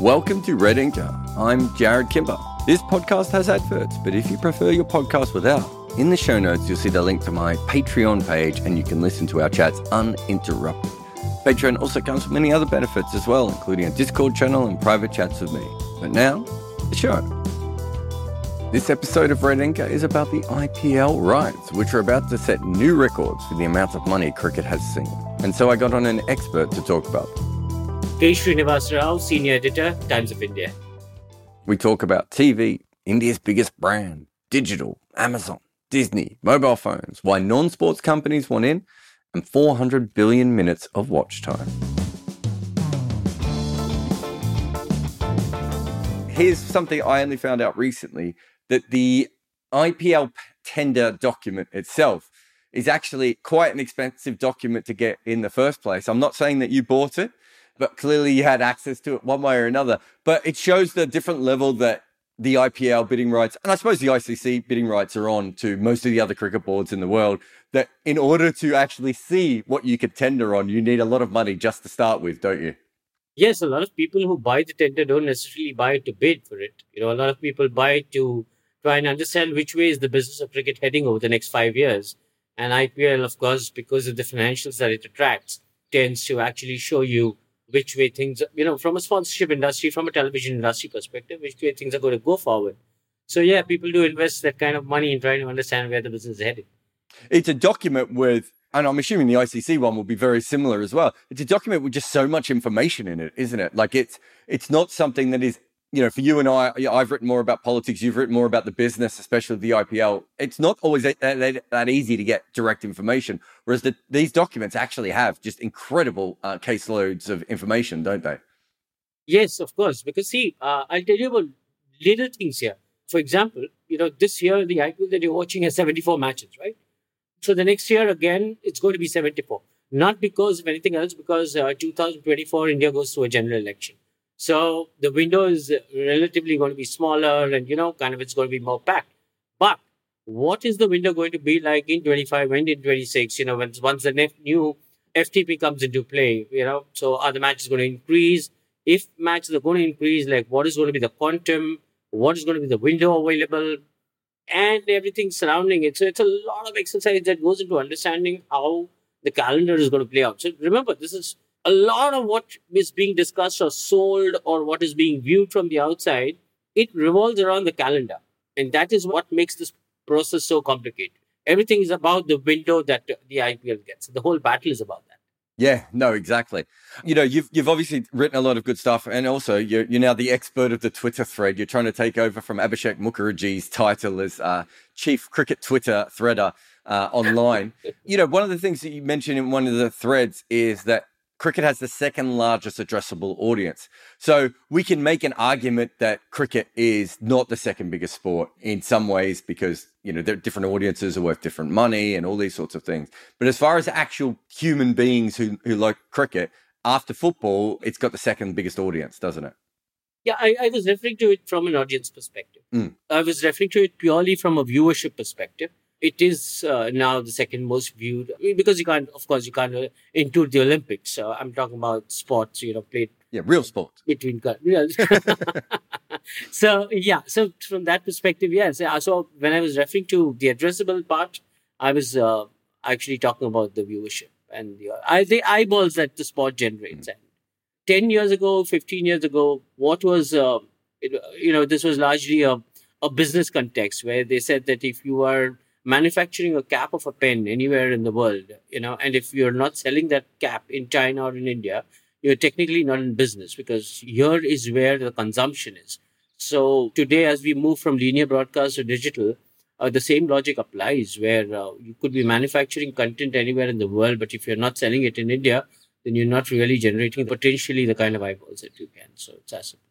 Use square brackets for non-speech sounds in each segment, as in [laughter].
Welcome to Red Inker. I'm Jarrod Kimber. This podcast has adverts, but if you prefer your podcast without, in the show notes you'll see the link to my Patreon page and you can listen to our chats uninterrupted. Patreon also comes with many other benefits as well, including a Discord channel and private chats with me. But now, the show. This episode of Red Inker is about the IPL rights, which are about to set new records for the amount of money cricket has seen. And so I got on an expert to talk about them. K. Shriniwas Rao, Senior Editor, Times of India. We talk about TV, India's biggest brand, digital, Amazon, Disney, mobile phones, why non sports companies want in, and 400 billion minutes of watch time. Here's something I only found out recently that the IPL tender document itself is actually quite an expensive document to get in the first place. I'm not saying that you bought it, but clearly you had access to it one way or another. But it shows the different level that the IPL bidding rights, and I suppose the ICC bidding rights are on to most of the other cricket boards in the world. That in order to actually see what you could tender on, you need a lot of money just to start with, don't you? Yes, a lot of people who buy the tender don't necessarily buy it to bid for it. You know, a lot of people buy it to try and understand which way is the business of cricket heading over the next five years. And IPL, of course, because of the financials that it attracts, tends to actually show you which way things, you know, from a sponsorship industry, from a television industry perspective, which way things are going to go forward. So, yeah, people do invest that kind of money in trying to understand where the business is headed. It's a document with, and I'm assuming the ICC one will be very similar as well. It's a document with just so much information in it, isn't it? Like it's it's not something that is you know, for you and I, I've written more about politics. You've written more about the business, especially the IPL. It's not always that, that, that easy to get direct information, whereas the, these documents actually have just incredible uh, caseloads of information, don't they? Yes, of course. Because see, uh, I'll tell you about little things here. For example, you know, this year the IPL that you're watching has 74 matches, right? So the next year again, it's going to be 74. Not because of anything else, because uh, 2024 India goes through a general election. So the window is relatively going to be smaller and, you know, kind of it's going to be more packed. But what is the window going to be like in 25 and in 26? You know, when, once the new FTP comes into play, you know, so are the matches going to increase? If matches are going to increase, like what is going to be the quantum? What is going to be the window available? And everything surrounding it. So it's a lot of exercise that goes into understanding how the calendar is going to play out. So remember, this is a lot of what is being discussed or sold or what is being viewed from the outside, it revolves around the calendar. And that is what makes this process so complicated. Everything is about the window that the IPL gets. The whole battle is about that. Yeah, no, exactly. You know, you've you've obviously written a lot of good stuff, and also you're you're now the expert of the Twitter thread. You're trying to take over from Abhishek Mukherjee's title as uh, chief cricket Twitter threader uh, online. [laughs] you know, one of the things that you mentioned in one of the threads is that cricket has the second largest addressable audience. So we can make an argument that cricket is not the second biggest sport in some ways because, you know, there are different audiences are worth different money and all these sorts of things. But as far as actual human beings who, who like cricket, after football, it's got the second biggest audience, doesn't it? Yeah, I, I was referring to it from an audience perspective. Mm. I was referring to it purely from a viewership perspective it is uh, now the second most viewed I mean, because you can't of course you can't uh, include the olympics uh, i'm talking about sports you know played Yeah, real sports Between countries. [laughs] so, yeah. So, from that perspective, yes. So, when I was referring to the addressable part, I was uh, actually talking about the viewership and the, I, the eyeballs that the sport generates. Mm-hmm. And 10 years ago, 15 years ago, what was, uh, you know, this was largely a, a business context where they said that if you are manufacturing a cap of a pen anywhere in the world, you know, and if you're not selling that cap in China or in India, you're technically not in business because here is where the consumption is. So today, as we move from linear broadcast to digital, uh, the same logic applies where uh, you could be manufacturing content anywhere in the world, but if you're not selling it in India, then you're not really generating potentially the kind of eyeballs that you can. So it's as simple.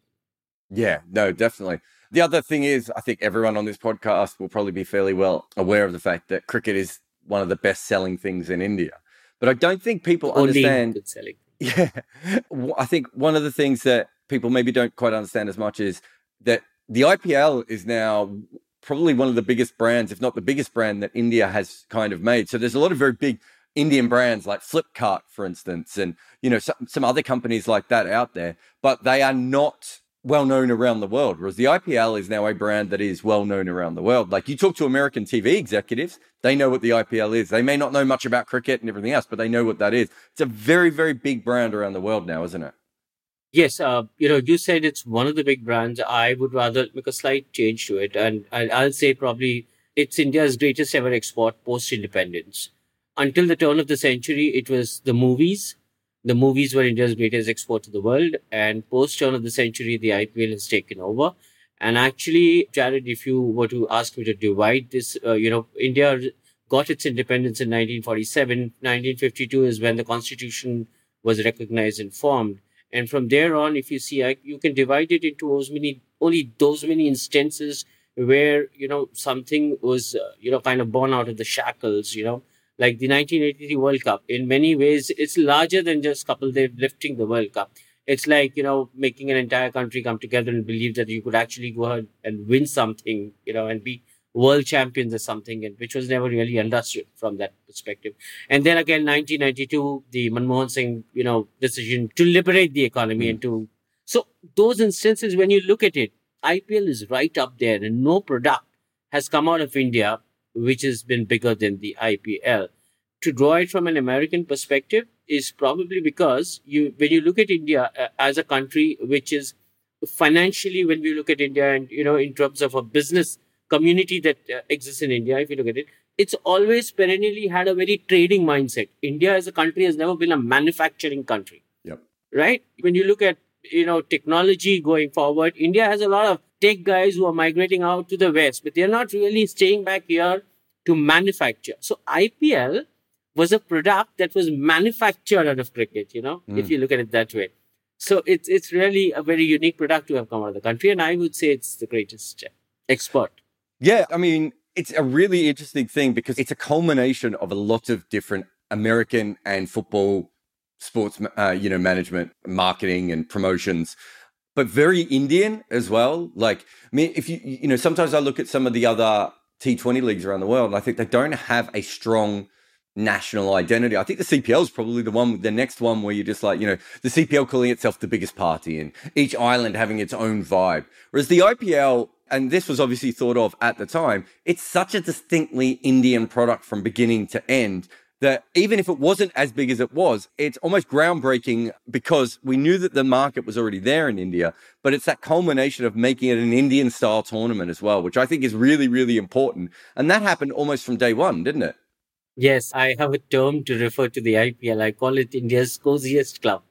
Yeah, no, definitely. The other thing is, I think everyone on this podcast will probably be fairly well aware of the fact that cricket is one of the best selling things in India. But I don't think people Only understand. [laughs] Yeah. I think one of the things that people maybe don't quite understand as much is that the IPL is now probably one of the biggest brands, if not the biggest brand that India has kind of made. So there's a lot of very big Indian brands like Flipkart, for instance, and you know some, some other companies like that out there, but they are not well known around the world. Whereas the IPL is now a brand that is well known around the world. Like you talk to American TV executives, they know what the IPL is. They may not know much about cricket and everything else, but they know what that is. It's a very, very big brand around the world now, isn't it? Yes, uh, you know, you said it's one of the big brands. I would rather make a slight change to it, and I'll say probably it's India's greatest ever export post independence. Until the turn of the century, it was the movies the movies were India's greatest export to the world. And post turn of the century, the IPL has taken over. And actually, Jarrod, if you were to ask me to divide this, uh, you know, India got its independence in 1947. 1952 is when the constitution was recognized and formed. And from there on, if you see, I, you can divide it into those many, only those many instances where, you know, something was, uh, you know, kind of born out of the shackles, you know, like the 1983 World Cup. In many ways, it's larger than just Kapil Dev's lifting the World Cup. It's like, you know, making an entire country come together and believe that you could actually go ahead and win something, you know, and be world champions or something, and which was never really understood from that perspective. And then again, 1992, the Manmohan Singh, you know, decision to liberate the economy mm. and to, so those instances, when you look at it, IPL is right up there and no product has come out of India which has been bigger than the IPL. To draw it from an American perspective is probably because you, when you look at India uh, as a country which is financially, when we look at India and, you know, in terms of a business community that uh, exists in India, if you look at it, it's always perennially had a very trading mindset. India as a country has never been a manufacturing country. Yep. Right? When you look at, you know, technology going forward, India has a lot of tech guys who are migrating out to the West, but they're not really staying back here to manufacture. So IPL was a product that was manufactured out of cricket, you know, mm. if you look at it that way. So it's it's really a very unique product to have come out of the country, and I would say it's the greatest export. Yeah, I mean, it's a really interesting thing because it's a culmination of a lot of different American and football sports, uh, you know, management, marketing, and promotions but very Indian as well. Like, I mean, if you, you know, sometimes I look at some of the other T20 leagues around the world, and I think they don't have a strong national identity. I think the CPL is probably the one, the next one where you're just like, you know, the CPL calling itself the biggest party and each island having its own vibe. Whereas the IPL, and this was obviously thought of at the time, it's such a distinctly Indian product from beginning to end that even if it wasn't as big as it was, it's almost groundbreaking because we knew that the market was already there in India, but it's that culmination of making it an Indian style tournament as well, which I think is really, really important. And that happened almost from day one, didn't it? Yes, I have a term to refer to the IPL. I call it India's coziest club,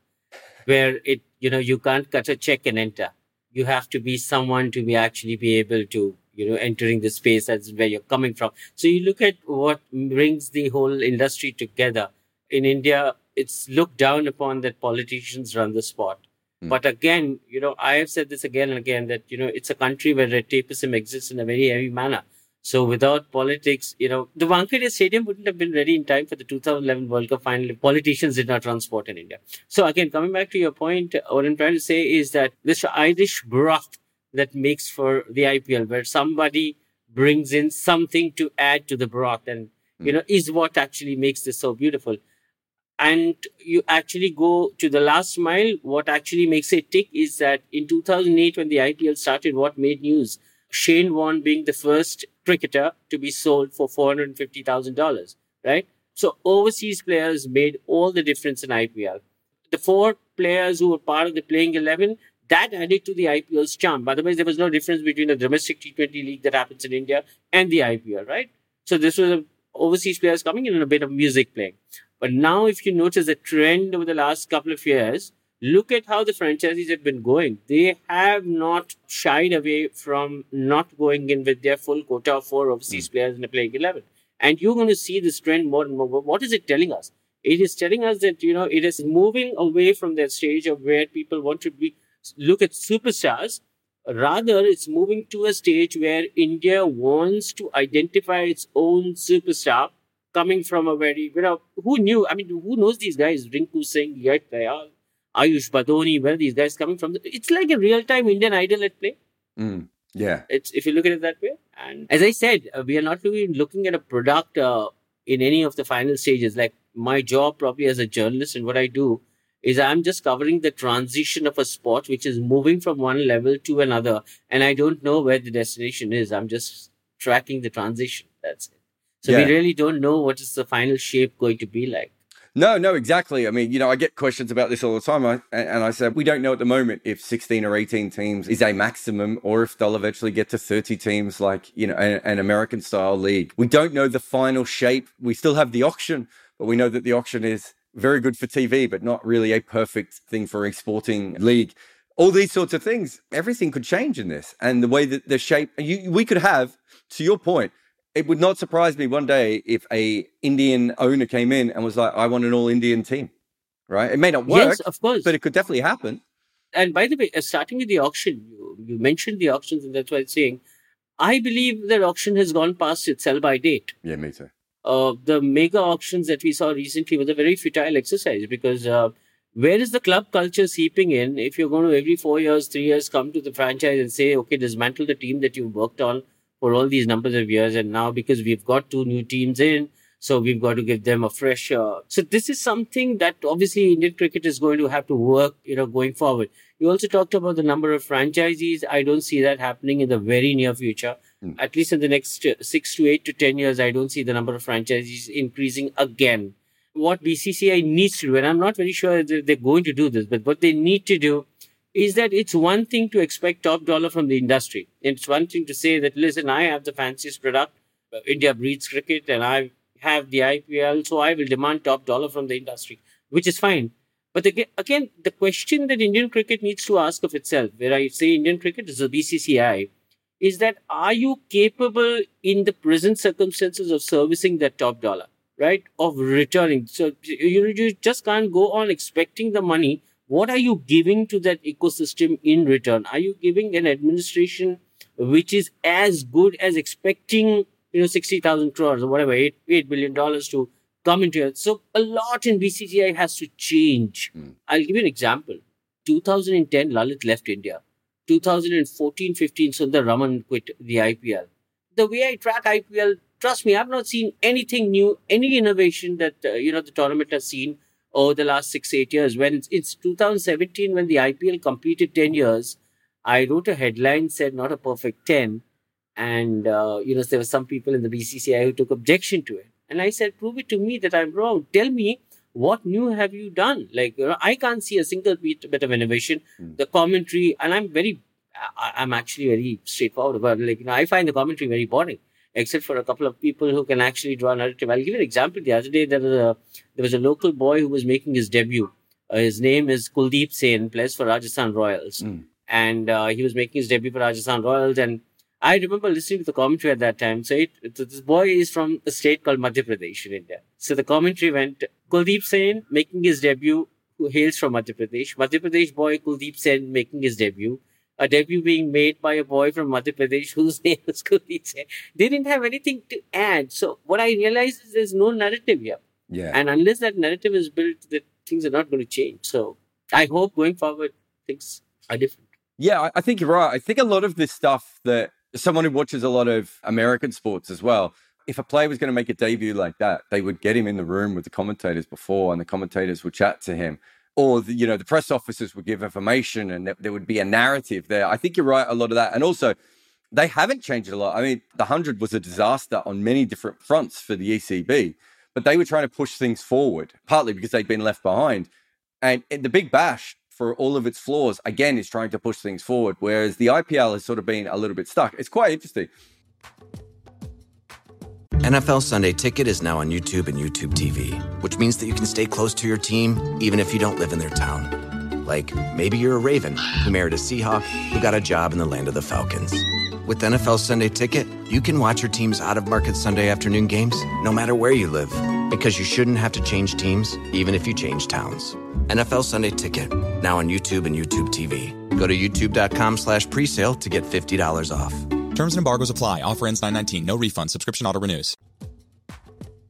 where it, you know, you can't cut a check and enter. You have to be someone to be actually be able to you know, entering the space. That's where you're coming from. So you look at what brings the whole industry together. In India, it's looked down upon that politicians run the sport. Mm. But again, you know, I have said this again and again that, you know, it's a country where red tapeism exists in a very heavy manner. So without politics, you know, the Wankhede Stadium wouldn't have been ready in time for the 2011 World Cup final if politicians did not run sport in India. So again, coming back to your point, what I'm trying to say is that this Irish broth that makes for the IPL, where somebody brings in something to add to the broth and, hmm. you know, is what actually makes this so beautiful. and you actually go to the last mile. What actually makes it tick is that in 2008, when the IPL started, what made news? Shane Warne being the first cricketer to be sold for $450,000, right? So overseas players made all the difference in IPL. The four players who were part of the playing 11, that added to the IPL's charm. Otherwise, there was no difference between the domestic T20 league that happens in India and the IPL, right? So this was overseas players coming in and a bit of music playing. But now, if you notice a trend over the last couple of years, look at how the franchises have been going. They have not shied away from not going in with their full quota of four overseas mm. players in the playing 11. And you're going to see this trend more and more. What is it telling us? It is telling us that, you know, it is moving away from that stage of where people want to be, look at superstars. Rather, it's moving to a stage where India wants to identify its own superstar coming from a very, you know, who knew? I mean, who knows these guys? Rinku Singh, Yash Dayal, Ayush Badoni, where these guys coming from? It's like a real time Indian idol at play. Mm, yeah. It's if you look at it that way. And as I said, uh, we are not really looking at a product uh, in any of the final stages. Like my job, probably as a journalist, and what I do is I'm just covering the transition of a sport which is moving from one level to another, and I don't know where the destination is. I'm just tracking the transition. That's it. So yeah. we really don't know what is the final shape going to be like. No, no, exactly. I mean, you know, I get questions about this all the time. I, and I said, we don't know at the moment if 16 or 18 teams is a maximum or if they'll eventually get to 30 teams like, you know, an, an American style league. We don't know the final shape. We still have the auction, but we know that the auction is very good for TV, but not really a perfect thing for a sporting league. All these sorts of things, everything could change in this. And the way that the shape, you, we could have, to your point, it would not surprise me one day if a Indian owner came in and was like, "I want an all Indian team." Right? It may not work, yes, of course, but it could definitely happen. And by the way, uh, starting with the auction, you, you mentioned the auctions, and that's why I'm saying, I believe that auction has gone past its sell by date. Yeah, me too. Uh, the mega auctions that we saw recently was a very futile exercise because uh, where is the club culture seeping in if you're going to every four years, three years come to the franchise and say, okay, dismantle the team that you worked on for all these numbers of years. And now because we've got two new teams in, so we've got to give them a fresh. Uh, so this is something that obviously Indian cricket is going to have to work, you know, going forward. You also talked about the number of franchisees. I don't see that happening in the very near future. Mm. At least in the next six to eight to ten years, I don't see the number of franchisees increasing again. What BCCI needs to do, and I'm not very sure that they're going to do this, but what they need to do is that it's one thing to expect top dollar from the industry. It's one thing to say that, listen, I have the fanciest product. Uh, India breeds cricket and I have the IPL, so I will demand top dollar from the industry, which is fine. But again, again, the question that Indian cricket needs to ask of itself, where I say Indian cricket is the BCCI, is that are you capable in the present circumstances of servicing that top dollar, right? Of returning. So you, you just can't go on expecting the money what are you giving to that ecosystem in return? Are you giving an administration which is as good as expecting, you know, 60,000 crores or whatever, $8, $8 billion to come into it? So a lot in BCCI has to change. Mm. I'll give you an example. 2010, Lalit left India. 2014 15, Sundar Raman quit the IPL. The way I track IPL, trust me, I've not seen anything new, any innovation that, uh, you know, the tournament has seen over the last six, eight years. When it's, it's 2017, when the IPL completed 10 years, I wrote a headline said not a perfect 10. And, uh, you know, there were some people in the BCCI who took objection to it. And I said, prove it to me that I'm wrong. Tell me what new have you done? Like, you know, I can't see a single bit, bit of innovation. Mm. The commentary, and I'm very, I, am actually very straightforward about it. Like, you know, I find the commentary very boring except for a couple of people who can actually draw a narrative. I'll give you an example. The other day, there was a, there was a local boy who was making his debut. Uh, his name is Kuldeep Sen, plays for Rajasthan Royals. Mm. And uh, he was making his debut for Rajasthan Royals. And I remember listening to the commentary at that time. So it, this boy is from a state called Madhya Pradesh in India. So the commentary went, Kuldeep Sen making his debut, who hails from Madhya Pradesh. Madhya Pradesh boy Kuldeep Sen making his debut a debut being made by a boy from Madhya Pradesh [laughs] whose name was Kuldeep Sen. They didn't have anything to add. So what I realized is there's no narrative here. Yeah. And unless that narrative is built, that things are not going to change. So I hope going forward things are different. Yeah, I think you're right. I think a lot of this stuff that someone who watches a lot of American sports as well, if a player was going to make a debut like that, they would get him in the room with the commentators before, and the commentators would chat to him, or the, you know the press officers would give information, and there, would be a narrative there. I think you're right, a lot of that, and also they haven't changed a lot. I mean, the hundred was a disaster on many different fronts for the ECB, but they were trying to push things forward, partly because they'd been left behind, and the Big Bash. For all of its flaws, again, is trying to push things forward, whereas the IPL has sort of been a little bit stuck. It's quite interesting. NFL Sunday Ticket is now on YouTube and YouTube TV, which means that you can stay close to your team even if you don't live in their town. Like maybe you're a Raven who married a Seahawk who got a job in the land of the Falcons. With NFL Sunday Ticket, you can watch your team's out of market Sunday afternoon games no matter where you live because you shouldn't have to change teams even if you change towns. NFL Sunday Ticket, now on YouTube and YouTube TV. Go to youtube.com slash presale to get $50 off. Terms and embargoes apply. Offer ends 919. No refund. Subscription auto renews.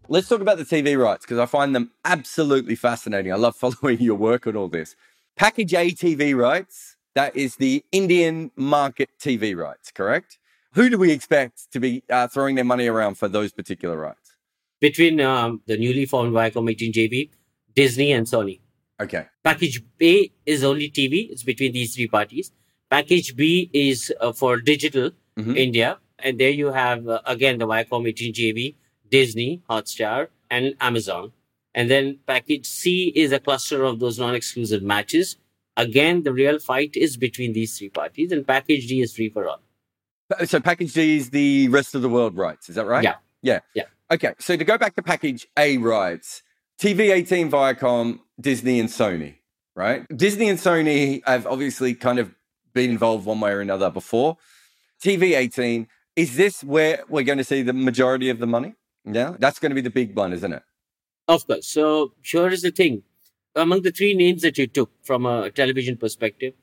Let's talk about the TV rights because I find them absolutely fascinating. I love [laughs] following your work on all this. Package A TV rights, that is the Indian market TV rights, correct? Who do we expect to be uh, throwing their money around for those particular rights? Between um, the newly formed Viacom 18 JV, Disney, and Sony. Okay. Package A is only TV. It's between these three parties. Package B is uh, for digital mm-hmm. India. And there you have, uh, again, the Viacom 18 JV, Disney, Hotstar, and Amazon. And then package C is a cluster of those non exclusive matches. Again, the real fight is between these three parties, and package D is free for all. So, package D is the rest of the world rights. Is that right? Yeah. Yeah. Yeah. Okay. So, to go back to package A rights, TV 18, Viacom, Disney, and Sony, right? Disney and Sony have obviously kind of been involved one way or another before. TV 18, is this where we're going to see the majority of the money? Yeah, that's going to be the big one, isn't it? Of course. So, here is the thing among the three names that you took from a television perspective,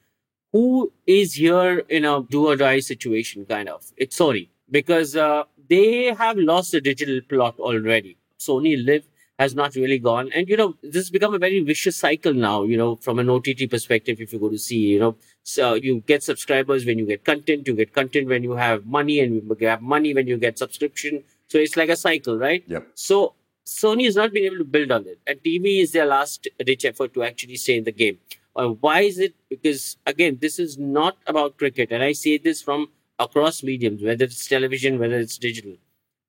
who is here in a do or die situation, kind of? It's Sony, because uh, they have lost the digital plot already. Sony LIV has not really gone. And, you know, this has become a very vicious cycle now, you know, from an OTT perspective, if you go to see, you know, so you get subscribers when you get content, you get content when you have money, and you have money when you get subscription. So it's like a cycle, right? Yep. So Sony has not been able to build on it. And TV is their last ditch effort to actually stay in the game. Uh, why is it? Because, again, this is not about cricket. And I say this from across mediums, whether it's television, whether it's digital.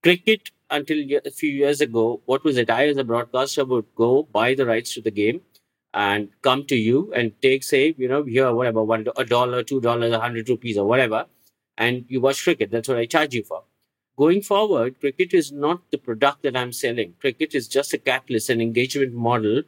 Cricket until a few years ago, what was it? I, as a broadcaster, would go buy the rights to the game and come to you and take, say, you know, here, whatever, one, a dollar, two dollars, a hundred rupees, or whatever, and you watch cricket. That's what I charge you for. Going forward, cricket is not the product that I'm selling. Cricket is just a catalyst, an engagement model,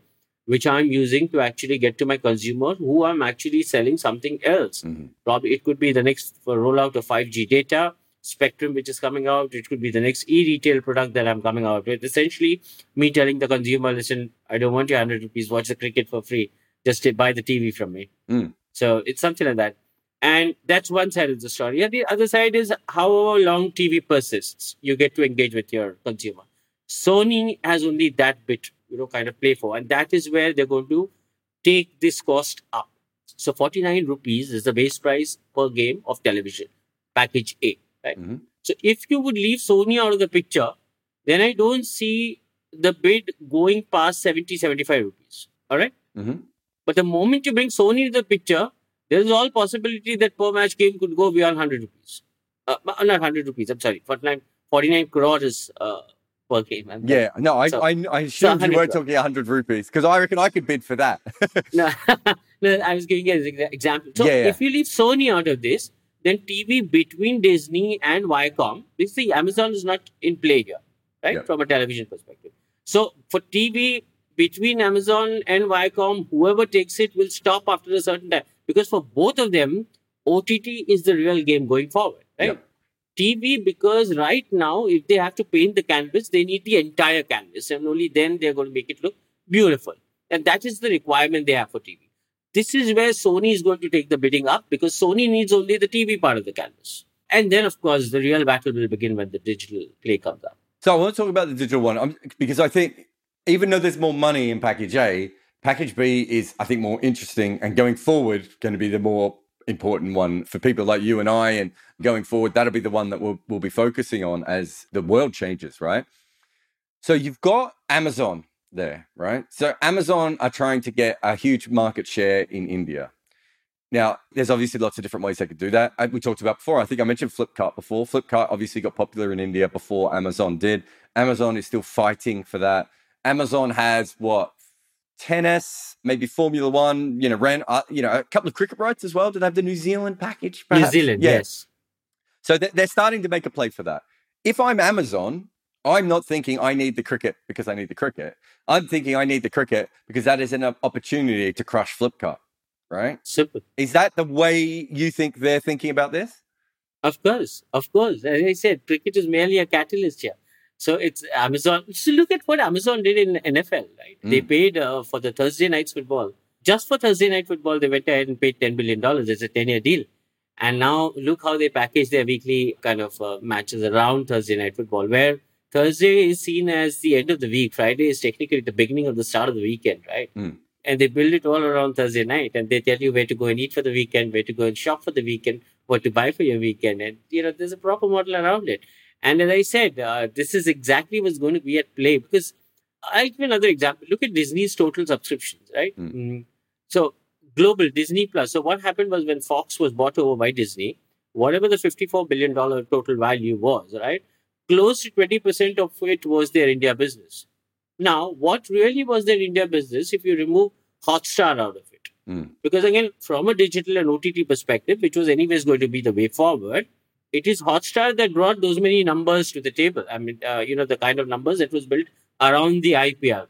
which I'm using to actually get to my consumer who I'm actually selling something else. Mm-hmm. Probably it could be the next rollout of 5G data spectrum which is coming out. It could be the next e-retail product that I'm coming out with. Essentially, me telling the consumer, listen, I don't want your 100 rupees, watch the cricket for free. Just buy the TV from me. Mm. So it's something like that. And that's one side of the story. And the other side is how long TV persists. You get to engage with your consumer. Sony has only that bit, you know, kind of play for. And that is where they're going to take this cost up. So 49 rupees is the base price per game of television, package A. Right? Mm-hmm. So if you would leave Sony out of the picture, then I don't see the bid going past 70, 75 rupees. All right? mm-hmm. But the moment you bring Sony into the picture, there is all possibility that per match game could go beyond 100 rupees. Uh, not 100 rupees, I'm sorry. 49, 49 crores uh, per game. Yeah, no, I, so, I, I assumed so you were talking 100 rupees because I reckon I could bid for that. [laughs] no, [laughs] no, I was giving you an example. So yeah, yeah. if you leave Sony out of this, then TV between Disney and Viacom, this see Amazon is not in play here, right? Yeah. From a television perspective. So for TV between Amazon and Viacom, whoever takes it will stop after a certain time. Because for both of them, OTT is the real game going forward, right? Yeah. TV, because right now, if they have to paint the canvas, they need the entire canvas, and only then they're going to make it look beautiful. And that is the requirement they have for TV. This is where Sony is going to take the bidding up because Sony needs only the TV part of the canvas. And then, of course, the real battle will begin when the digital play comes up. So I want to talk about the digital one um, because I think even though there's more money in package A, package B is, I think, more interesting and going forward going to be the more important one for people like you and I. And going forward, that'll be the one that we'll, we'll be focusing on as the world changes, right? So you've got Amazon there, right? So Amazon are trying to get a huge market share in India. Now, there's obviously lots of different ways they could do that. we talked about before. I think I mentioned Flipkart before. Flipkart obviously got popular in India before Amazon did. Amazon is still fighting for that. Amazon has what tennis, maybe Formula One. You know, ran uh, you know a couple of cricket rights as well. Did they have the New Zealand package? Perhaps? New Zealand, yes. So they're starting to make a play for that. If I'm Amazon, I'm not thinking I need the cricket because I need the cricket. I'm thinking I need the cricket because that is an opportunity to crush Flipkart, right? Simple. Is that the way you think they're thinking about this? Of course, of course. As I said, cricket is merely a catalyst here. So it's Amazon. So look at what Amazon did in NFL, right? Mm. They paid uh, for the Thursday night's football. Just for Thursday night football, they went ahead and paid $10 billion. It's a 10 year deal. And now look how they package their weekly kind of uh, matches around Thursday night football, where Thursday is seen as the end of the week. Friday is technically the beginning of the start of the weekend, right? Mm. And they build it all around Thursday night and they tell you where to go and eat for the weekend, where to go and shop for the weekend, what to buy for your weekend. And, you know, there's a proper model around it. And as I said, uh, this is exactly what's going to be at play because I'll give you another example. Look at Disney's total subscriptions, right? Mm. Mm. So, global Disney Plus. So, what happened was when Fox was bought over by Disney, whatever the $54 billion total value was, right? Close to 20% of it was their India business. Now, what really was their India business if you remove Hotstar out of it? Mm. Because again, from a digital and OTT perspective, which was anyways going to be the way forward, it is Hotstar that brought those many numbers to the table. I mean, uh, you know, the kind of numbers that was built around the IPL.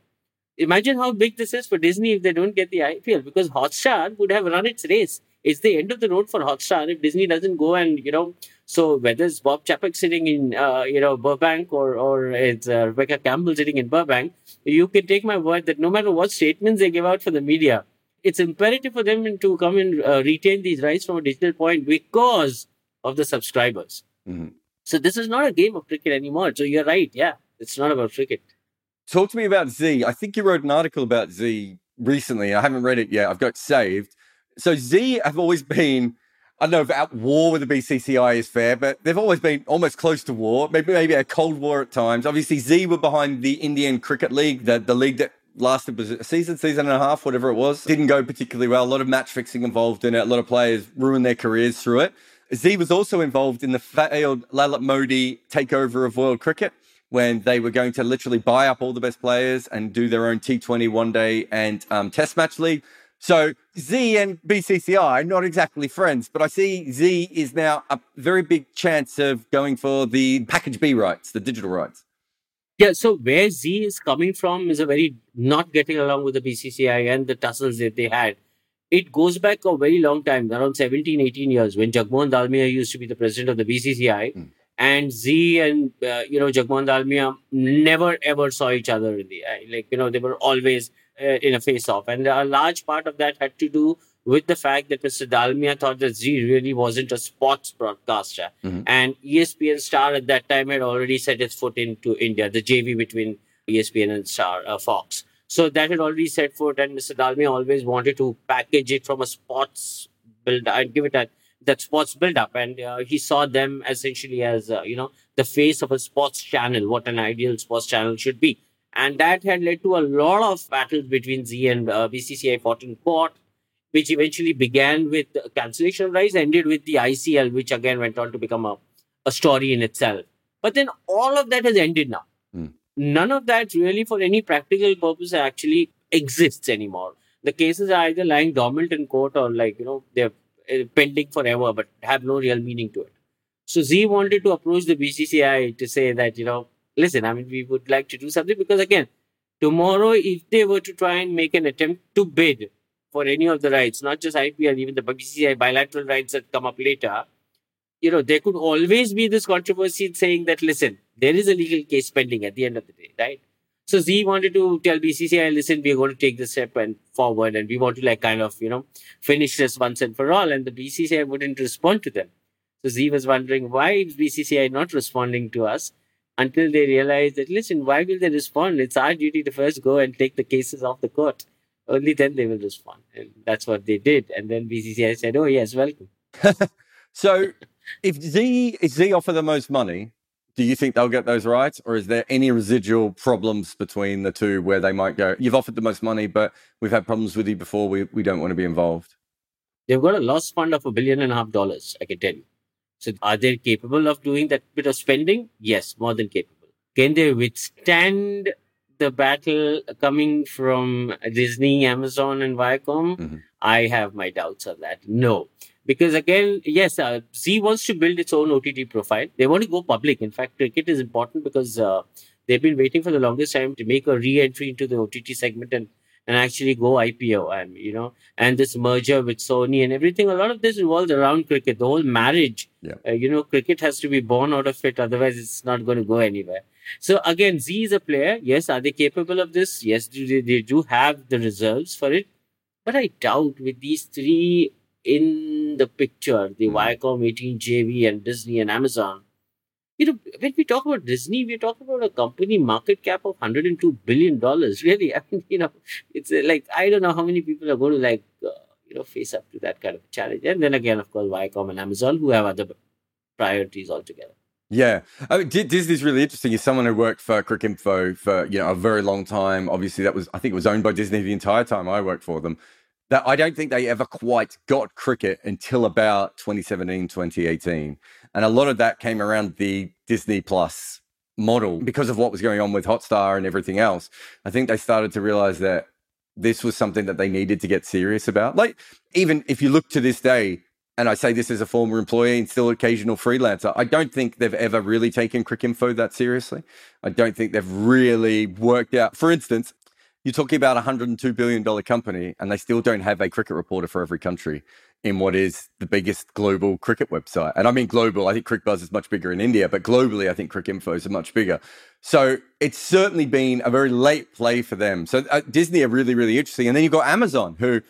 Imagine how big this is for Disney if they don't get the IPL, because Hotstar would have run its race. It's the end of the road for Hotstar if Disney doesn't go and, you know, so whether it's Bob Chapek sitting in, uh, you know, Burbank or, or it's uh, Rebecca Campbell sitting in Burbank, you can take my word that no matter what statements they give out for the media, it's imperative for them to come and uh, retain these rights from a digital point because of the subscribers. Mm-hmm. So this is not a game of cricket anymore. So you're right. Yeah, it's not about cricket. Talk to me about Zee. I think you wrote an article about Zee recently. I haven't read it yet. I've got saved. So Zee have always been I don't know if at war with the BCCI is fair, but they've always been almost close to war, maybe maybe a cold war at times. Obviously, Zee were behind the Indian Cricket League, the, the league that lasted was a season, season and a half, whatever it was. Didn't go particularly well. A lot of match fixing involved in it. A lot of players ruined their careers through it. Zee was also involved in the failed Lalit Modi takeover of world cricket when they were going to literally buy up all the best players and do their own T20 one day and um, test match league. So Zee and BCCI not exactly friends, but I see Zee is now a very big chance of going for the package B rights, the digital rights. Yeah, so where Zee is coming from is a very not getting along with the BCCI and the tussles that they had. It goes back a very long time, around 17, 18 years, when Jagmohan Dalmia used to be the president of the BCCI. Mm. And Zee and, uh, you know, Jagmohan Dalmia never ever saw each other in the eye. Like, you know, they were always uh, in a face off. And a large part of that had to do with the fact that Mr. Dalmia thought that Zee really wasn't a sports broadcaster. Mm-hmm. And ESPN Star at that time had already set its foot into India, the JV between ESPN and Star, uh, Fox. So that had already set foot, and Mr. Dalmia always wanted to package it from a sports build and give it a that sports build up and uh, he saw them essentially as uh, you know the face of a sports channel what an ideal sports channel should be and that had led to a lot of battles between Zee and uh, BCCI fought in court, which eventually began with cancellation of rights, ended with the ICL, which again went on to become a, a story in itself. But then all of that has ended now. Mm. None of that really, for any practical purpose, actually exists anymore. The cases are either lying dormant in court or, like, you know, they're uh, pending forever but have no real meaning to it. So Zee wanted to approach the BCCI to say that, you know, listen, I mean, we would like to do something because again, tomorrow, if they were to try and make an attempt to bid for any of the rights, not just IPL, even the BCCI bilateral rights that come up later, you know, there could always be this controversy saying that, listen, there is a legal case pending at the end of the day, right? So Zee wanted to tell BCCI, listen, we're going to take this step and forward and we want to like kind of, you know, finish this once and for all. And the BCCI wouldn't respond to them. So Zee was wondering, why is BCCI not responding to us? Until they realize that, listen, why will they respond? It's our duty to first go and take the cases off the court. Only then they will respond. And that's what they did. And then BCCI said, oh, yes, welcome. [laughs] so if Zee, if Zee offer the most money, do you think they'll get those rights? Or is there any residual problems between the two where they might go, you've offered the most money, but we've had problems with you before. We, we don't want to be involved. They've got a loss fund of a billion and a half dollars, I can tell you. So are they capable of doing that bit of spending? Yes, more than capable. Can they withstand the battle coming from Disney, Amazon, and Viacom? Mm-hmm. I have my doubts on that. No. Because again, yes, uh, Zee wants to build its own OTT profile. They want to go public. In fact, cricket is important because uh, they've been waiting for the longest time to make a re-entry into the OTT segment and and actually go IPO. And you know, and this merger with Sony and everything. A lot of this revolves around cricket. The whole marriage. Yeah. Uh, you know, cricket has to be born out of it. Otherwise, it's not going to go anywhere. So again, Zee is a player. Yes, are they capable of this? Yes, do they, they do have the reserves for it. But I doubt with these three in the picture, the mm-hmm. Viacom 18 JV and Disney and Amazon, you know, when we talk about Disney, we're talking about a company market cap of $102 billion. [laughs] Really, I mean, you know, it's uh, like, I don't know how many people are going to like, uh, you know, face up to that kind of challenge. And then again, of course, Viacom and Amazon, who have other priorities altogether. Yeah, I mean, Disney's really interesting. Is someone who worked for Cricinfo for you know a very long time. Obviously, that was I think it was owned by Disney the entire time I worked for them. That I don't think they ever quite got cricket until about 2017, 2018, and a lot of that came around the Disney Plus model because of what was going on with Hotstar and everything else. I think they started to realize that this was something that they needed to get serious about. Like even if you look to this day, and I say this as a former employee and still occasional freelancer, I don't think they've ever really taken Cricinfo that seriously. I don't think they've really worked out. For instance, you're talking about a $102 billion company, and they still don't have a cricket reporter for every country in what is the biggest global cricket website. And I mean global, I think CricBuzz is much bigger in India, but globally, I think Cricinfo is much bigger. So it's certainly been a very late play for them. So uh, Disney are really, really interesting. And then you've got Amazon, who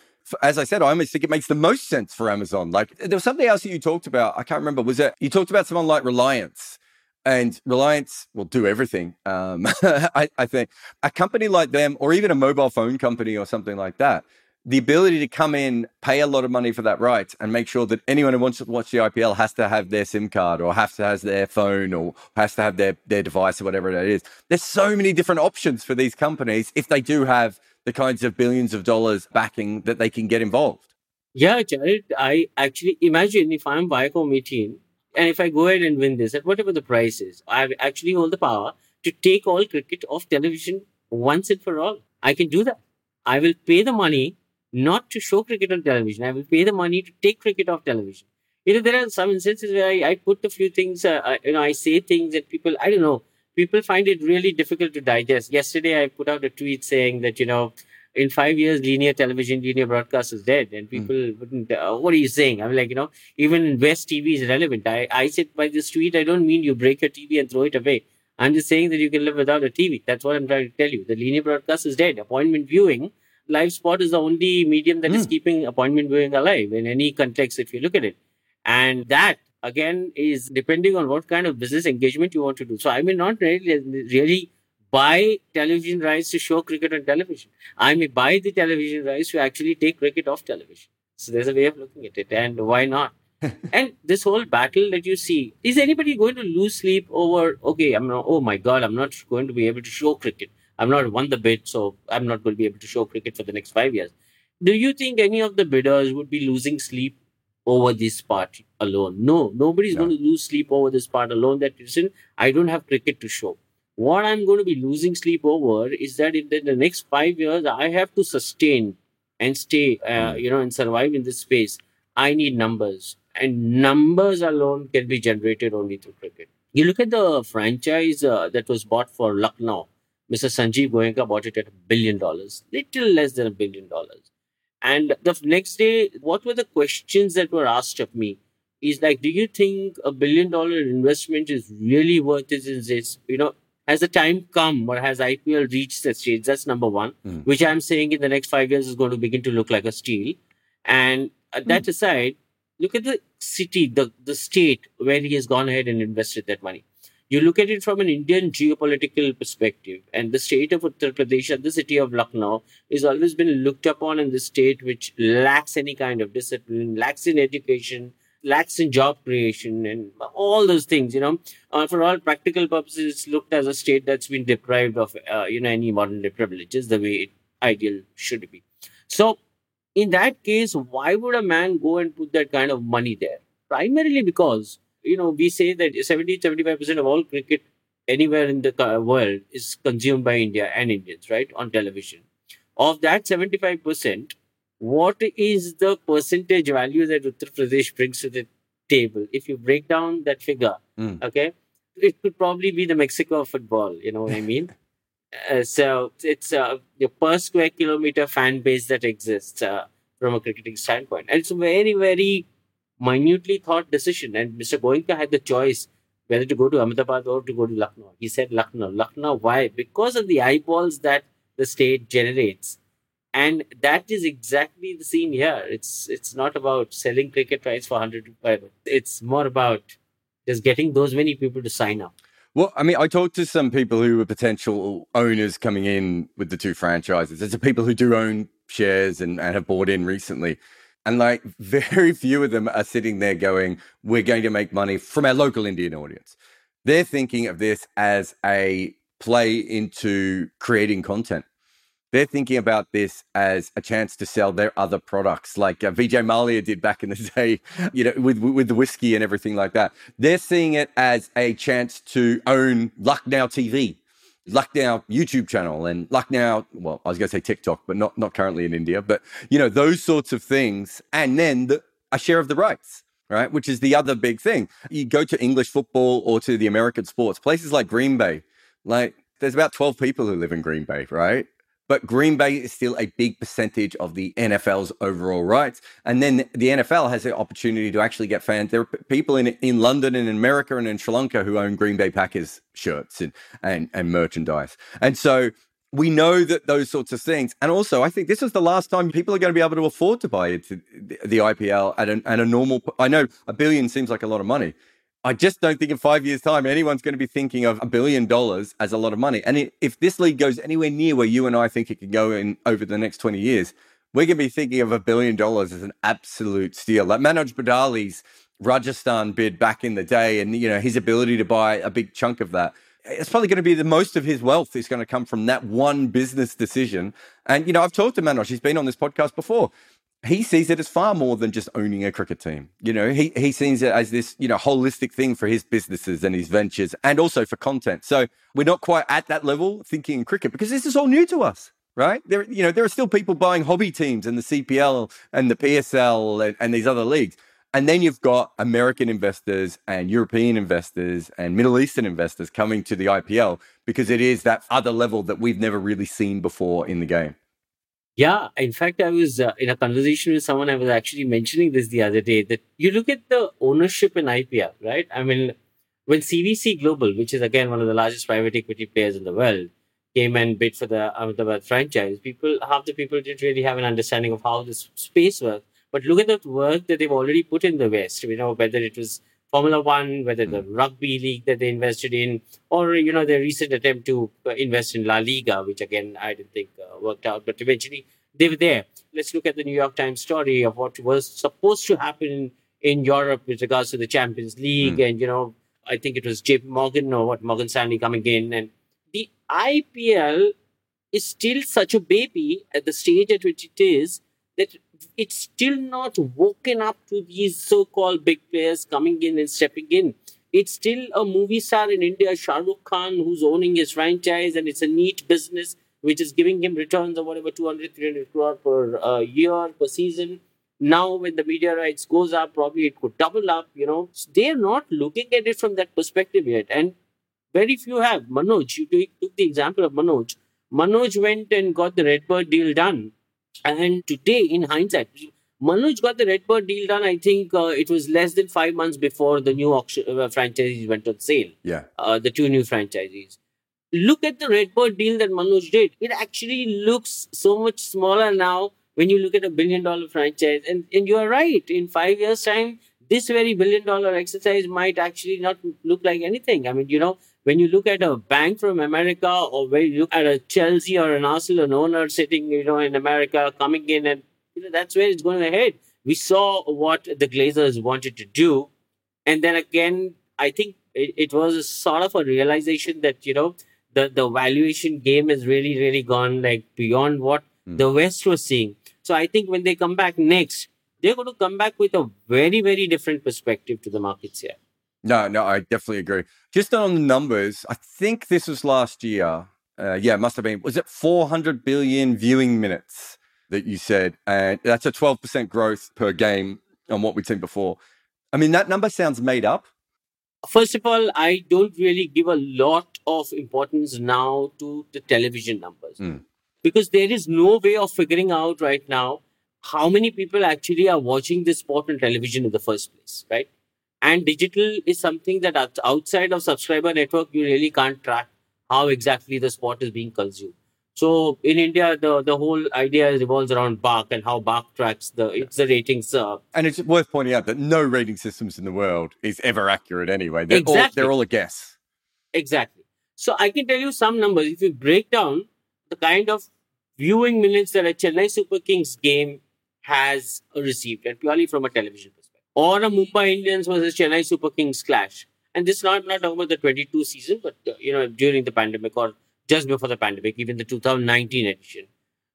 as I said, I almost think it makes the most sense for Amazon. Like there was something else that you talked about. I can't remember. Was it you talked about someone like Reliance? And Reliance will do everything. Um, [laughs] I, I think a company like them, or even a mobile phone company or something like that, the ability to come in, pay a lot of money for that right, and make sure that anyone who wants to watch the IPL has to have their SIM card or has to have their phone or has to have their, their device or whatever it is. There's so many different options for these companies if they do have the kinds of billions of dollars backing that they can get involved. Yeah, Jarrod, I actually imagine if I'm Viacom 18 and if I go ahead and win this at whatever the price is, I actually hold the power to take all cricket off television once and for all. I can do that. I will pay the money not to show cricket on television. I will pay the money to take cricket off television. You know, there are some instances where I, I put a few things, uh, I, you know, I say things that people, I don't know, people find it really difficult to digest. Yesterday, I put out a tweet saying that, you know, in five years, linear television, linear broadcast is dead. And hmm. people mm. wouldn't, uh, what are you saying? I'm like, you know, even West TV is relevant. I, I said by this tweet, I don't mean you break your TV and throw it away. I'm just saying that you can live without a TV. That's what I'm trying to tell you. The linear broadcast is dead. Appointment viewing, live sport is the only medium that mm. is hmm. keeping appointment viewing alive in any context if you look at it. And that again is depending on what kind of business engagement you want to do. So I may not really, really buy television rights to show cricket on television. I may buy the television rights to actually take cricket off television. So there's a way of looking at it. And why not? [laughs] and this whole battle that you see, is anybody going to lose sleep over, okay, I'm not, oh my God, I'm not going to be able to show cricket. I'm not won the bid, so I'm not going to be able to show cricket for the next five years. Do you think any of the bidders would be losing sleep over this part alone? No, nobody's no. going to lose sleep over this part alone. That listen, I don't have cricket to show. What I'm going to be losing sleep over is that in the next five years, I have to sustain and stay, uh, mm. you know, and survive in this space. I need numbers, and numbers alone can be generated only through cricket. You look at the franchise uh, that was bought for Lucknow. Mr. Sanjeev Goenka bought it at a billion dollars, little less than a billion dollars. And the next day, what were the questions that were asked of me? Is like, do you think a billion dollar investment is really worth it? Is this, you know, has the time come or has IPL reached that stage? That's number one, mm. which I'm saying in the next five years is going to begin to look like a steal. And uh, that mm. aside, look at the city, the, the state where he has gone ahead and invested that money. You look at it from an Indian geopolitical perspective, and the state of Uttar Pradesh and the city of Lucknow is always been looked upon in the state which lacks any kind of discipline, lacks in education, lacks in job creation, and all those things. You know, uh, for all practical purposes, it's looked as a state that's been deprived of uh, you know any modern day privileges the way it ideal should be. So, in that case, why would a man go and put that kind of money there? Primarily because you know, we say that 70 75% of all cricket anywhere in the world is consumed by India and Indians, right, on television. Of that 75%, what is the percentage value that Uttar Pradesh brings to the table? If you break down that figure, mm. okay, it could probably be the Mexico of football, you know what I mean? [laughs] Uh, so it's uh, the per square kilometer fan base that exists uh, from a cricketing standpoint. And it's very, very minutely thought decision. And Mr. Goenka had the choice whether to go to Ahmedabad or to go to Lucknow. He said Lucknow. Lucknow, why? Because of the eyeballs that the state generates. And that is exactly the scene here. It's it's not about selling cricket rights for 100 rupees. It's more about just getting those many people to sign up. Well, I mean, I talked to some people who were potential owners coming in with the two franchises. There's some people who do own shares and, and have bought in recently. And like very [laughs] few of them are sitting there going, we're going to make money from our local Indian audience. They're thinking of this as a play into creating content. They're thinking about this as a chance to sell their other products, like uh, Vijay Mallya did back in the [laughs] day, you know, with with the whiskey and everything like that. They're seeing it as a chance to own Lucknow TV, Lucknow YouTube channel and Lucknow, well, I was going to say TikTok, but not not currently in India, but you know those sorts of things, and then the, a share of the rights, right? Which is the other big thing. You go to English football or to the American sports places like Green Bay, like there's about twelve people who live in Green Bay, right? But Green Bay is still a big percentage of the NFL's overall rights. And then the NFL has the opportunity to actually get fans. There are people in, in London and in America and in Sri Lanka who own Green Bay Packers shirts and, and, and merchandise. And so we know that those sorts of things. And also, I think this is the last time people are going to be able to afford to buy the IPL at at a normal. I know a billion seems like a lot of money, I just don't think in five years' time anyone's going to be thinking of a billion dollars as a lot of money. And if this league goes anywhere near where you and I think it can go in over the next 20 years, we're going to be thinking of a billion dollars as an absolute steal. Like Manoj Badale's Rajasthan bid back in the day, and you know his ability to buy a big chunk of that. It's probably going to be the most of his wealth is going to come from that one business decision. And you know, I've talked to Manoj; he's been on this podcast before he sees it as far more than just owning a cricket team. You know, he, he sees it as this, you know, holistic thing for his businesses and his ventures and also for content. So we're not quite at that level thinking in cricket because this is all new to us, right? There, you know, there are still people buying hobby teams and the CPL and the PSL and, and these other leagues. And then you've got American investors and European investors and Middle Eastern investors coming to the IPL because it is that other level that we've never really seen before in the game. Yeah, in fact, I was uh, in a conversation with someone. I was actually mentioning this the other day that you look at the ownership in IPL, right? I mean, when CVC Global, which is again one of the largest private equity players in the world, came and bid for the Ahmedabad franchise, people half the people didn't really have an understanding of how this space works. But look at the work that they've already put in the West. You know, whether it was Formula One, whether the hmm. rugby league that they invested in, or you know their recent attempt to uh, invest in La Liga, which again I didn't think uh, worked out, but eventually they were there. Let's look at the New York Times story of what was supposed to happen in Europe with regards to the Champions League, mm. and you know I think it was J.P. Morgan or what Morgan Stanley coming in, and the IPL is still such a baby at the stage at which it is that it's still not woken up to these so-called big players coming in and stepping in. It's still a movie star in India, Shah Rukh Khan, who's owning his franchise, and it's a neat business which is giving him returns of whatever 200, 300 crore per uh, year per season. Now, when the media rights goes up, probably it could double up. You know, they're not looking at it from that perspective yet, and very few have. Manoj, you took the example of Manoj. Manoj went and got the Redbird deal done and today, in hindsight, Manoj got the Redbird deal done. I think uh, it was less than five months before the new auction uh, franchises went on sale. Yeah, uh, the two new franchises. Look at the Redbird deal that Manoj did. It actually looks so much smaller now when you look at a billion dollar franchise. And and you are right. In five years' time, this very billion dollar exercise might actually not look like anything. I mean, you know, when you look at a bank from America or when you look at a Chelsea or an Arsenal owner sitting, you know, in America coming in and, you know, that's where it's going ahead. We saw what the Glazers wanted to do. And then again, I think it, it was a sort of a realization that, you know, the, the valuation game has really, really gone like beyond what mm. the West was seeing. So I think when they come back next, they're going to come back with a very, very different perspective to the markets here. No, no, I definitely agree. Just on the numbers, I think this was last year. Uh, yeah, it must have been. Was it 400 billion viewing minutes that you said? And that's a 12% growth per game on what we've seen before. I mean, that number sounds made up. First of all, I don't really give a lot of importance now to the television numbers mm. because there is no way of figuring out right now how many people actually are watching this sport on television in the first place, right? And digital is something that outside of subscriber network, you really can't track how exactly the sport is being consumed. So in India, the, the whole idea revolves around BARC and how BARC tracks the it's the ratings. Uh, and it's worth pointing out that no rating systems in the world is ever accurate anyway. They're exactly. All, they're all a guess. Exactly. So I can tell you some numbers. If you break down the kind of viewing minutes that a Chennai Super Kings game has received, and purely from a television or a Mumbai Indians versus Chennai Super Kings clash. And this not not talking about the 22 season, but uh, you know during the pandemic or just before the pandemic, even the 2019 edition.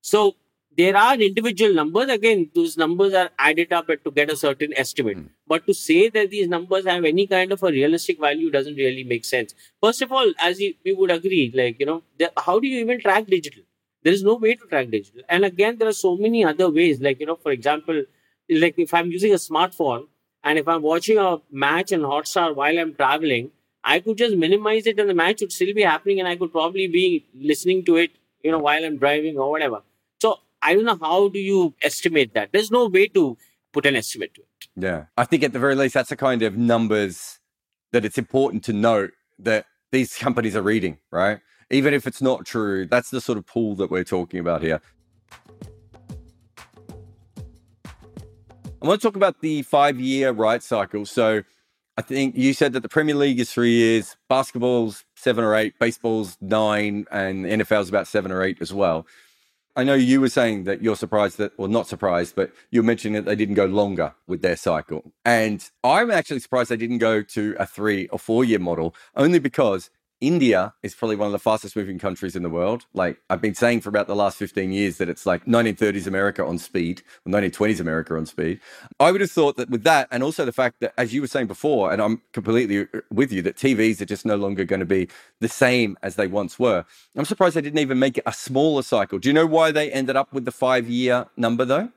So there are individual numbers. Again, those numbers are added up to get a certain estimate. Mm. But to say that these numbers have any kind of a realistic value doesn't really make sense. First of all, as you, we would agree, like, you know, the, how do you even track digital? There is no way to track digital. And again, there are so many other ways. Like, you know, for example, like if I'm using a smartphone and if I'm watching a match in Hotstar while I'm traveling, I could just minimize it and the match would still be happening and I could probably be listening to it, you know, while I'm driving or whatever. So I don't know how do you estimate that? There's no way to put an estimate to it. Yeah. I think at the very least that's the kind of numbers that it's important to note that these companies are reading, right? even if it's not true, that's the sort of pool that we're talking about here. I want to talk about the five year right cycle. So I think you said that the Premier League is three years, basketball's seven or eight, baseball's nine, and NFL's about seven or eight as well. I know you were saying that you're surprised that, well, not surprised, but you're mentioning that they didn't go longer with their cycle. And I'm actually surprised they didn't go to a three or four year model, only because India is probably one of the fastest moving countries in the world. Like I've been saying for about the last 15 years that it's like 1930s America on speed, or 1920s America on speed. I would have thought that with that, and also the fact that, as you were saying before, and I'm completely uh, with you, that TVs are just no longer going to be the same as they once were. I'm surprised they didn't even make it a smaller cycle. Do you know why they ended up with the five year number though?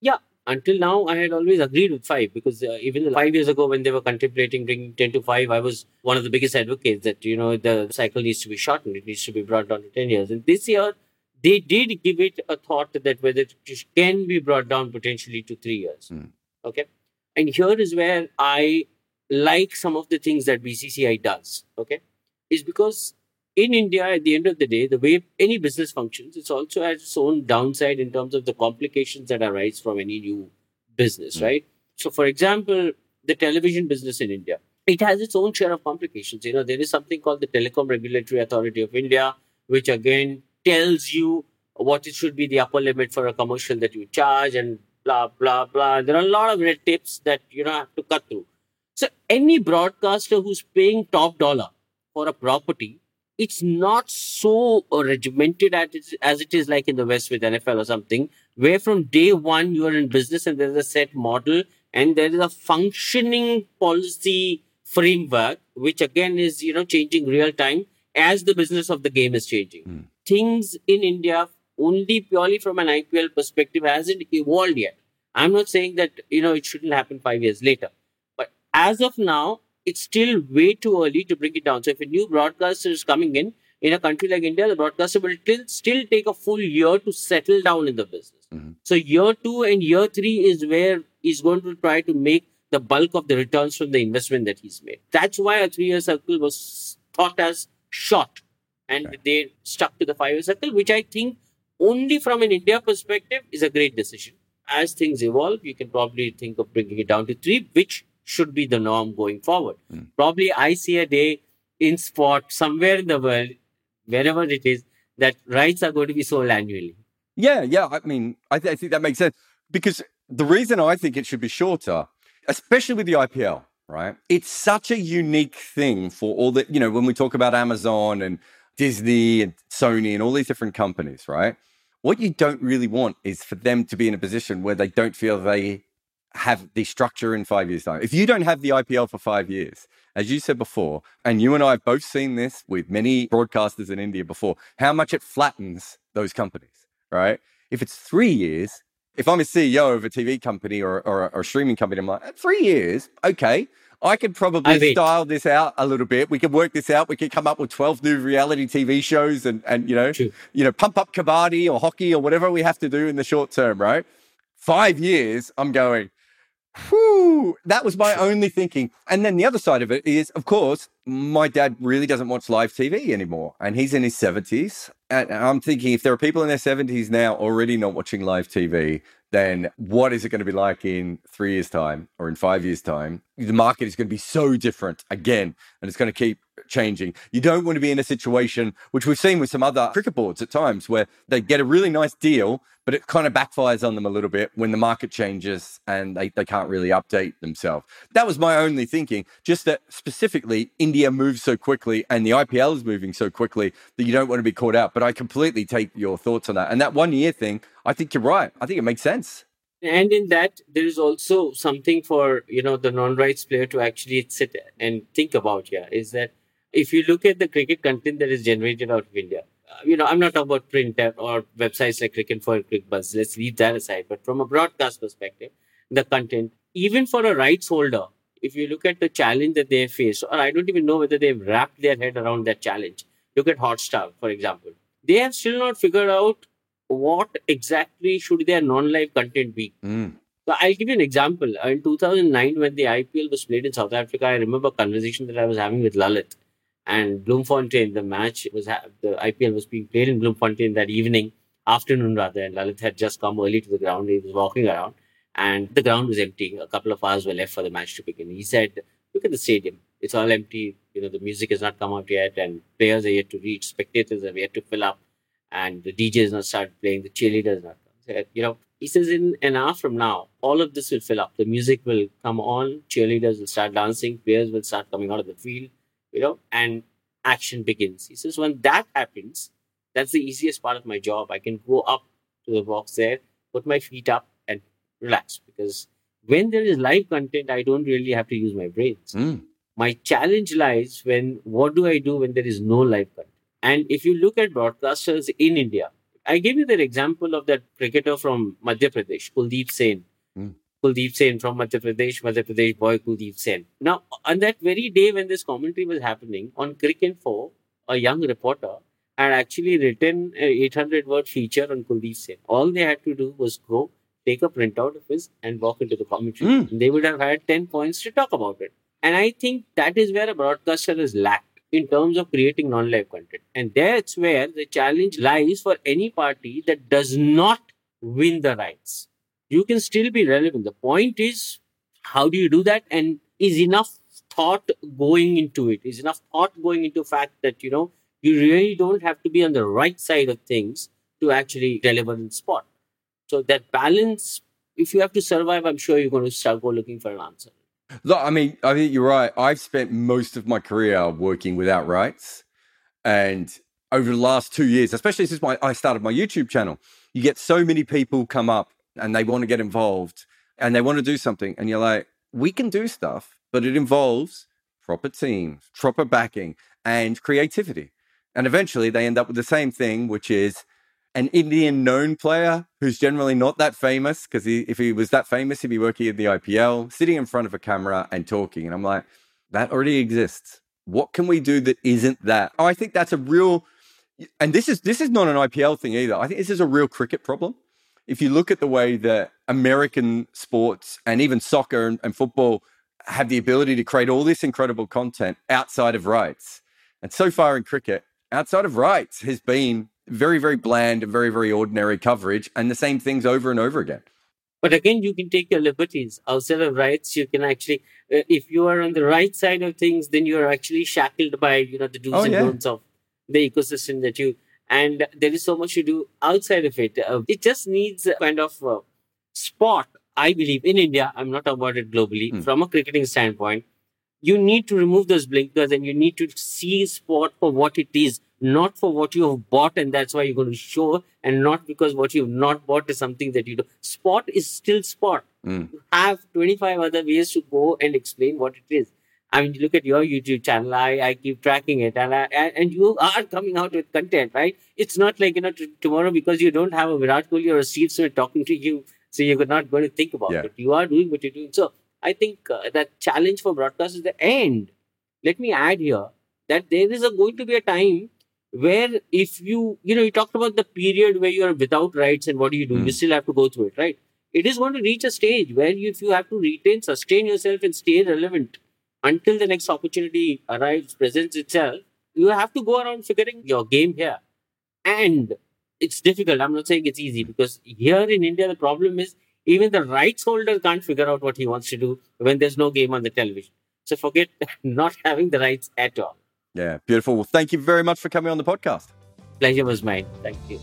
Yeah, until now, I had always agreed with five because uh, even five years ago, when they were contemplating bringing 10 to five, I was one of the biggest advocates that, you know, the cycle needs to be shortened. It needs to be brought down to 10 years. And this year, they did give it a thought that whether it can be brought down potentially to three years. Mm. Okay. And here is where I like some of the things that BCCI does. Okay. Is because in India, at the end of the day, the way any business functions, it's also has its own downside in terms of the complications that arise from any new business, mm. right? So, for example, the television business in India, it has its own share of complications. You know, there is something called the Telecom Regulatory Authority of India, which again tells you what it should be the upper limit for a commercial that you charge and blah, blah, blah. There are a lot of red tapes that you know have to cut through. So, any broadcaster who's paying top dollar for a property it's not so regimented as it is like in the West with NFL or something, where from day one you are in business and there's a set model and there is a functioning policy framework, which again is, you know, changing real time as the business of the game is changing. Mm. Things in India, only purely from an IPL perspective, hasn't evolved yet. I'm not saying that, you know, it shouldn't happen five years later. But as of now, it's still way too early to bring it down. So if a new broadcaster is coming in in a country like India, the broadcaster will still still take a full year to settle down in the business. Mm-hmm. So year two and year three is where he's going to try to make the bulk of the returns from the investment that he's made. That's why a three-year circle was thought as short, and they stuck to the five-year circle, which I think only from an India perspective is a great decision. as things evolve, you can probably think of bringing it down to three, which should be the norm going forward. Mm. Probably I see a day in sport somewhere in the world, wherever it is, that rights are going to be sold annually. Yeah, yeah. I mean, I, th- I think that makes sense because the reason I think it should be shorter, especially with the IPL, right? It's such a unique thing for all the, you know, when we talk about Amazon and Disney and Sony and all these different companies, right? What you don't really want is for them to be in a position where they don't feel they have the structure in five years' time. If you don't have the IPL for five years, as you said before, and you and I have both seen this with many broadcasters in India before, how much it flattens those companies, right? If it's three years, if I'm a CEO of a TV company or, or, or a streaming company, I'm like, uh, three years, okay. I could probably style this out a little bit. We could work this out. We could come up with 12 new reality TV shows and, and you know, True. you know, pump up kabaddi or hockey or whatever we have to do in the short term, right? Five years, I'm going, whew, that was my only thinking. And then the other side of it is, of course, my dad really doesn't watch live TV anymore. And he's in his 70s. And I'm thinking if there are people in their 70s now already not watching live TV, then what is it going to be like in three years' time or in five years' time? The market is going to be so different again, and it's going to keep changing. You don't want to be in a situation, which we've seen with some other cricket boards at times, where they get a really nice deal, but it kind of backfires on them a little bit when the market changes and they, they can't really update themselves. That was my only thinking, just that specifically India moves so quickly and the IPL is moving so quickly that you don't want to be caught out. But I completely take your thoughts on that. And that one year thing, I think you're right. I think it makes sense. And in that, there is also something for you know the non-rights player to actually sit and think about here. Is that if you look at the cricket content that is generated out of India, uh, you know, I'm not talking about print or websites like Cricinfo and Cricbuzz. Let's leave that aside. But from a broadcast perspective, the content, even for a rights holder, if you look at the challenge that they have faced, or I don't even know whether they've wrapped their head around that challenge. Look at Hotstar, for example. They have still not figured out what exactly should their non-live content be. Mm. So I'll give you an example. In 2009, when the IPL was played in South Africa, I remember a conversation that I was having with Lalit and Bloemfontein. The match was the IPL was being played in Bloemfontein that evening, afternoon rather. And Lalit had just come early to the ground. He was walking around, and the ground was empty. A couple of hours were left for the match to begin. He said, "Look at the stadium. It's all empty. You know, the music has not come out yet, and players are yet to reach. Spectators are yet to fill up, and the DJ has not started playing. The cheerleaders not come." You know, he says in an hour from now, all of this will fill up. The music will come on. Cheerleaders will start dancing. Players will start coming out of the field you know, and action begins. He says, when that happens, that's the easiest part of my job. I can go up to the box there, put my feet up, and relax. Because when there is live content, I don't really have to use my brains. Mm. My challenge lies when what do I do when there is no live content? And if you look at broadcasters in India, I gave you that example of that cricketer from Madhya Pradesh, Kuldeep Sen. Mm. Kuldeep Sen from Madhya Pradesh, Madhya Pradesh boy Kuldeep Sen. Now, on that very day when this commentary was happening on Cricinfo, a young reporter had actually written an 800 word feature on Kuldeep Sen. All they had to do was go take a printout of his and walk into the commentary. Mm. They would have had 10 points to talk about it. And I think that is where a broadcaster is lacked in terms of creating non-live content. And that's where the challenge lies for any party that does not win the rights you can still be relevant. The point is, how do you do that? And is enough thought going into it? Is enough thought going into fact that, you know, you really don't have to be on the right side of things to actually deliver in sport. So that balance, if you have to survive, I'm sure you're going to start looking for an answer. Look, I mean, I think you're right. I've spent most of my career working without rights. And over the last two years, especially since my, I started my YouTube channel, you get so many people come up and they want to get involved and they want to do something. And you're like, we can do stuff, but it involves proper teams, proper backing, and creativity. And eventually they end up with the same thing, which is an Indian known player who's generally not that famous because if he was that famous, he'd be working in the IPL, sitting in front of a camera and talking. And I'm like, that already exists. What can we do that isn't that? Oh, I think that's a real, and this is this is not an IPL thing either. I think this is a real cricket problem if you look at the way that American sports and even soccer and, and, football have the ability to create all this incredible content outside of rights, and so far in cricket, outside of rights has been very, very bland and very, very ordinary coverage and the same things over and over again. But again, you can take your liberties outside of rights. You can actually, uh, if you are on the right side of things, then you are actually shackled by you know the do's Oh, and yeah. don'ts of the ecosystem that you. And there is so much to do outside of it. Uh, it just needs a kind of uh, spot. I believe in India. I'm not talking about it globally. Hmm. From a cricketing standpoint, you need to remove those blinkers and you need to see sport for what it is, not for what you have bought and that's why you're going to show, and not because what you've not bought is something that you do. Sport is still sport. Mm. You have 25 other ways to go and explain what it is. I mean, look at your YouTube channel. I, I keep tracking it, and I, and you are coming out with content, right? It's not like you know t- tomorrow because you don't have a Virat Kohli or a Steve Smith talking to you, so you're not going to think about Yeah. it. You are doing what you're doing. So I think uh, that challenge for broadcast is the end. Let me add here that there is a, going to be a time where if you you know you talked about the period where you are without rights and what do you do? Mm. You still have to go through it, right? It is going to reach a stage where you, if you have to retain, sustain yourself, and stay relevant until the next opportunity arrives, presents itself, you have to go around figuring your game here. And it's difficult. I'm not saying it's easy because here in India, the problem is even the rights holder can't figure out what he wants to do when there's no game on the television. So forget [laughs] not having the rights at all. Yeah, beautiful. Well, thank you very much for coming on the podcast. Pleasure was mine. Thank you.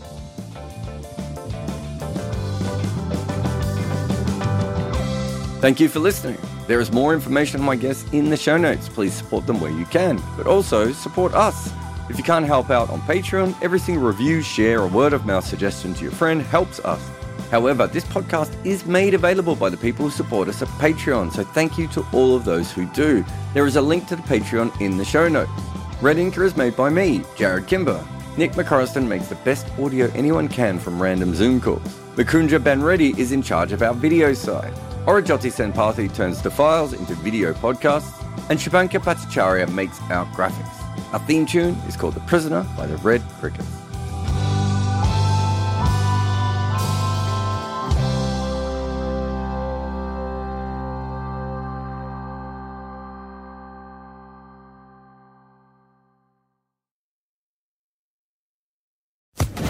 Thank you for listening. There is more information on my guests in the show notes. Please support them where you can, but also support us. If you can't help out on Patreon, every single review, share, or word of mouth suggestion to your friend helps us. However, this podcast is made available by the people who support us at Patreon, so thank you to all of those who do. There is a link to the Patreon in the show notes. Red Inker is made by me, Jarrod Kimber. Nick McCorriston makes the best audio anyone can from random Zoom calls. Mukunda Bandreddi is in charge of our video side. Aurojyoti Senapati turns the files into video podcasts, and Subhankar Bhattacharya makes our graphics. Our theme tune is called The Prisoner by the Red Crickets.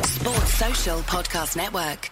Sports Social Podcast Network.